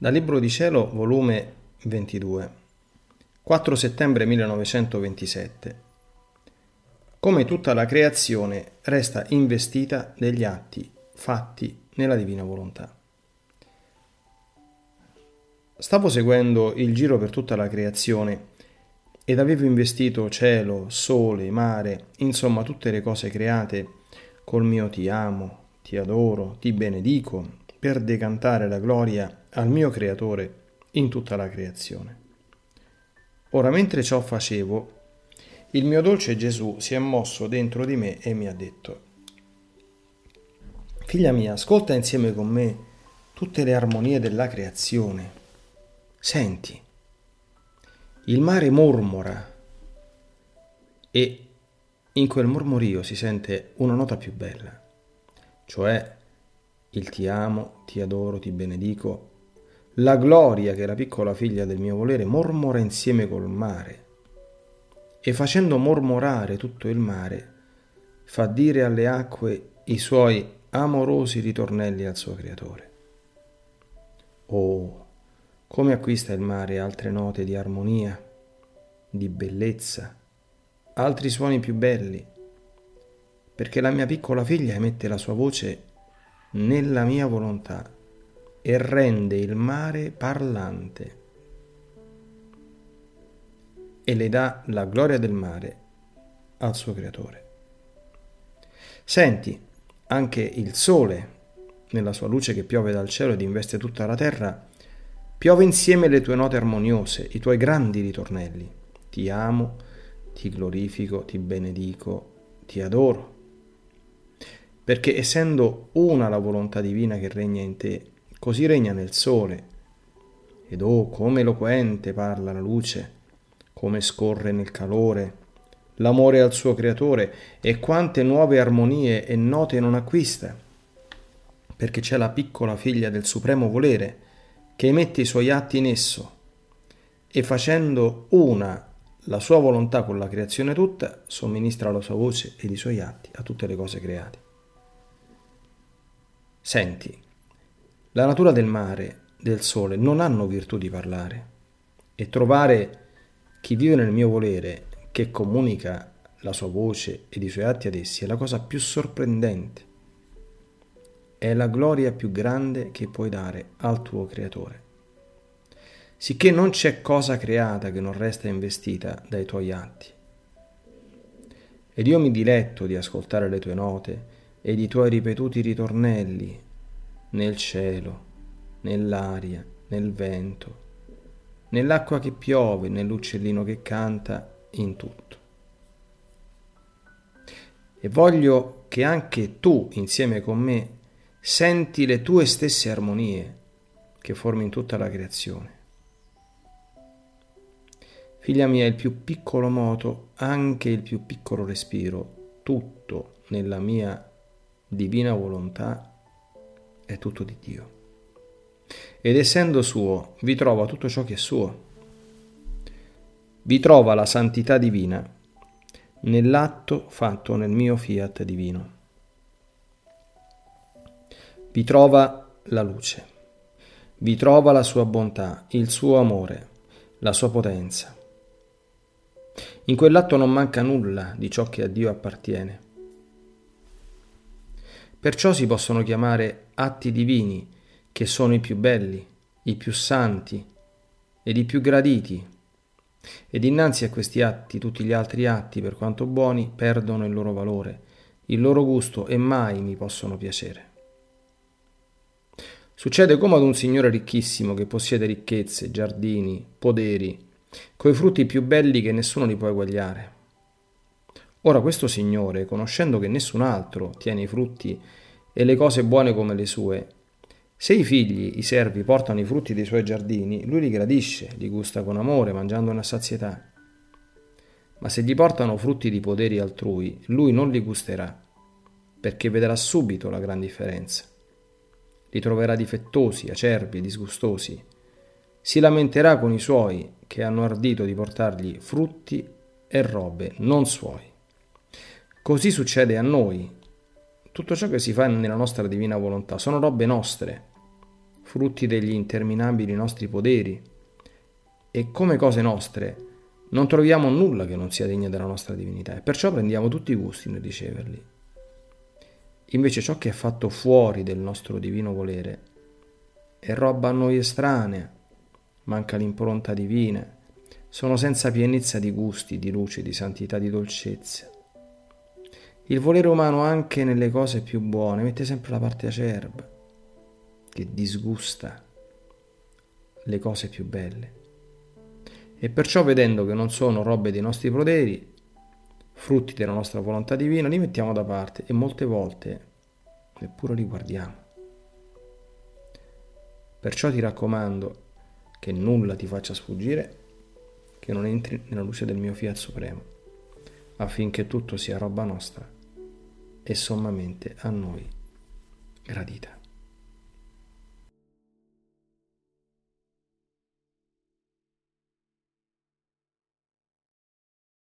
Dal Libro di Cielo, volume 22, 4 settembre 1927. Come tutta la creazione resta investita degli atti fatti nella divina volontà. Stavo seguendo il giro per tutta la creazione ed avevo investito cielo, sole, mare, insomma tutte le cose create col mio ti amo, ti adoro, ti benedico, per decantare la gloria al mio Creatore in tutta la creazione. Ora, mentre ciò facevo, il mio dolce Gesù si è mosso dentro di me e mi ha detto, Figlia mia, ascolta insieme con me tutte le armonie della creazione. Senti, il mare mormora e in quel mormorio si sente una nota più bella, cioè il ti amo, ti adoro, ti benedico, la gloria che la piccola figlia del mio volere mormora insieme col mare e facendo mormorare tutto il mare fa dire alle acque i suoi amorosi ritornelli al suo creatore. Oh, come acquista il mare altre note di armonia, di bellezza, altri suoni più belli, perché la mia piccola figlia emette la sua voce nella mia volontà e rende il mare parlante e le dà la gloria del mare al suo creatore. Senti, anche il sole, nella sua luce che piove dal cielo ed investe tutta la terra, piove insieme le tue note armoniose, i tuoi grandi ritornelli. Ti amo, ti glorifico, ti benedico, ti adoro. Perché essendo una la volontà divina che regna in te, Così regna nel sole. Ed oh, come eloquente parla la luce, come scorre nel calore, l'amore al suo creatore e quante nuove armonie e note non acquista, perché c'è la piccola figlia del supremo volere che emette i suoi atti in esso e facendo una la sua volontà con la creazione tutta, somministra la sua voce ed i suoi atti a tutte le cose create. Senti, la natura del mare, del sole, non hanno virtù di parlare. E trovare chi vive nel mio volere, che comunica la sua voce ed i suoi atti ad essi, è la cosa più sorprendente. È la gloria più grande che puoi dare al tuo creatore. Sicché non c'è cosa creata che non resta investita dai tuoi atti. Ed io mi diletto di ascoltare le tue note ed i tuoi ripetuti ritornelli nel cielo, nell'aria, nel vento, nell'acqua che piove, nell'uccellino che canta, in tutto. E voglio che anche tu, insieme con me, senti le tue stesse armonie che formi tutta la creazione. Figlia mia, il più piccolo moto, anche il più piccolo respiro, tutto nella mia divina volontà è tutto di Dio. Ed essendo suo, vi trova tutto ciò che è suo. Vi trova la santità divina nell'atto fatto nel mio fiat divino. Vi trova la luce, vi trova la sua bontà, il suo amore, la sua potenza. In quell'atto non manca nulla di ciò che a Dio appartiene. Perciò si possono chiamare atti divini, che sono i più belli, i più santi ed i più graditi. Ed innanzi a questi atti tutti gli altri atti, per quanto buoni, perdono il loro valore, il loro gusto e mai mi possono piacere. Succede come ad un signore ricchissimo che possiede ricchezze, giardini, poderi, coi frutti più belli che nessuno li può eguagliare. Ora questo signore, conoscendo che nessun altro tiene i frutti e le cose buone come le sue. Se i figli, i servi, portano i frutti dei suoi giardini, lui li gradisce, li gusta con amore, mangiandone a sazietà. Ma se gli portano frutti di poderi altrui, lui non li gusterà, perché vedrà subito la gran differenza. Li troverà difettosi, acerbi, disgustosi. Si lamenterà con i suoi che hanno ardito di portargli frutti e robe non suoi. Così succede a noi tutto ciò che si fa nella nostra divina volontà sono robe nostre, frutti degli interminabili nostri poderi, e come cose nostre non troviamo nulla che non sia degna della nostra divinità e perciò prendiamo tutti i gusti nel riceverli. Invece ciò che è fatto fuori del nostro divino volere è roba a noi estranea, manca l'impronta divina, sono senza pienezza di gusti, di luce, di santità, di dolcezza. Il volere umano anche nelle cose più buone mette sempre la parte acerba, che disgusta le cose più belle. E perciò vedendo che non sono robe dei nostri poderi, frutti della nostra volontà divina, li mettiamo da parte e molte volte neppure li guardiamo. Perciò ti raccomando che nulla ti faccia sfuggire, che non entri nella luce del mio fiat supremo, affinché tutto sia roba nostra e sommamente a noi gradita.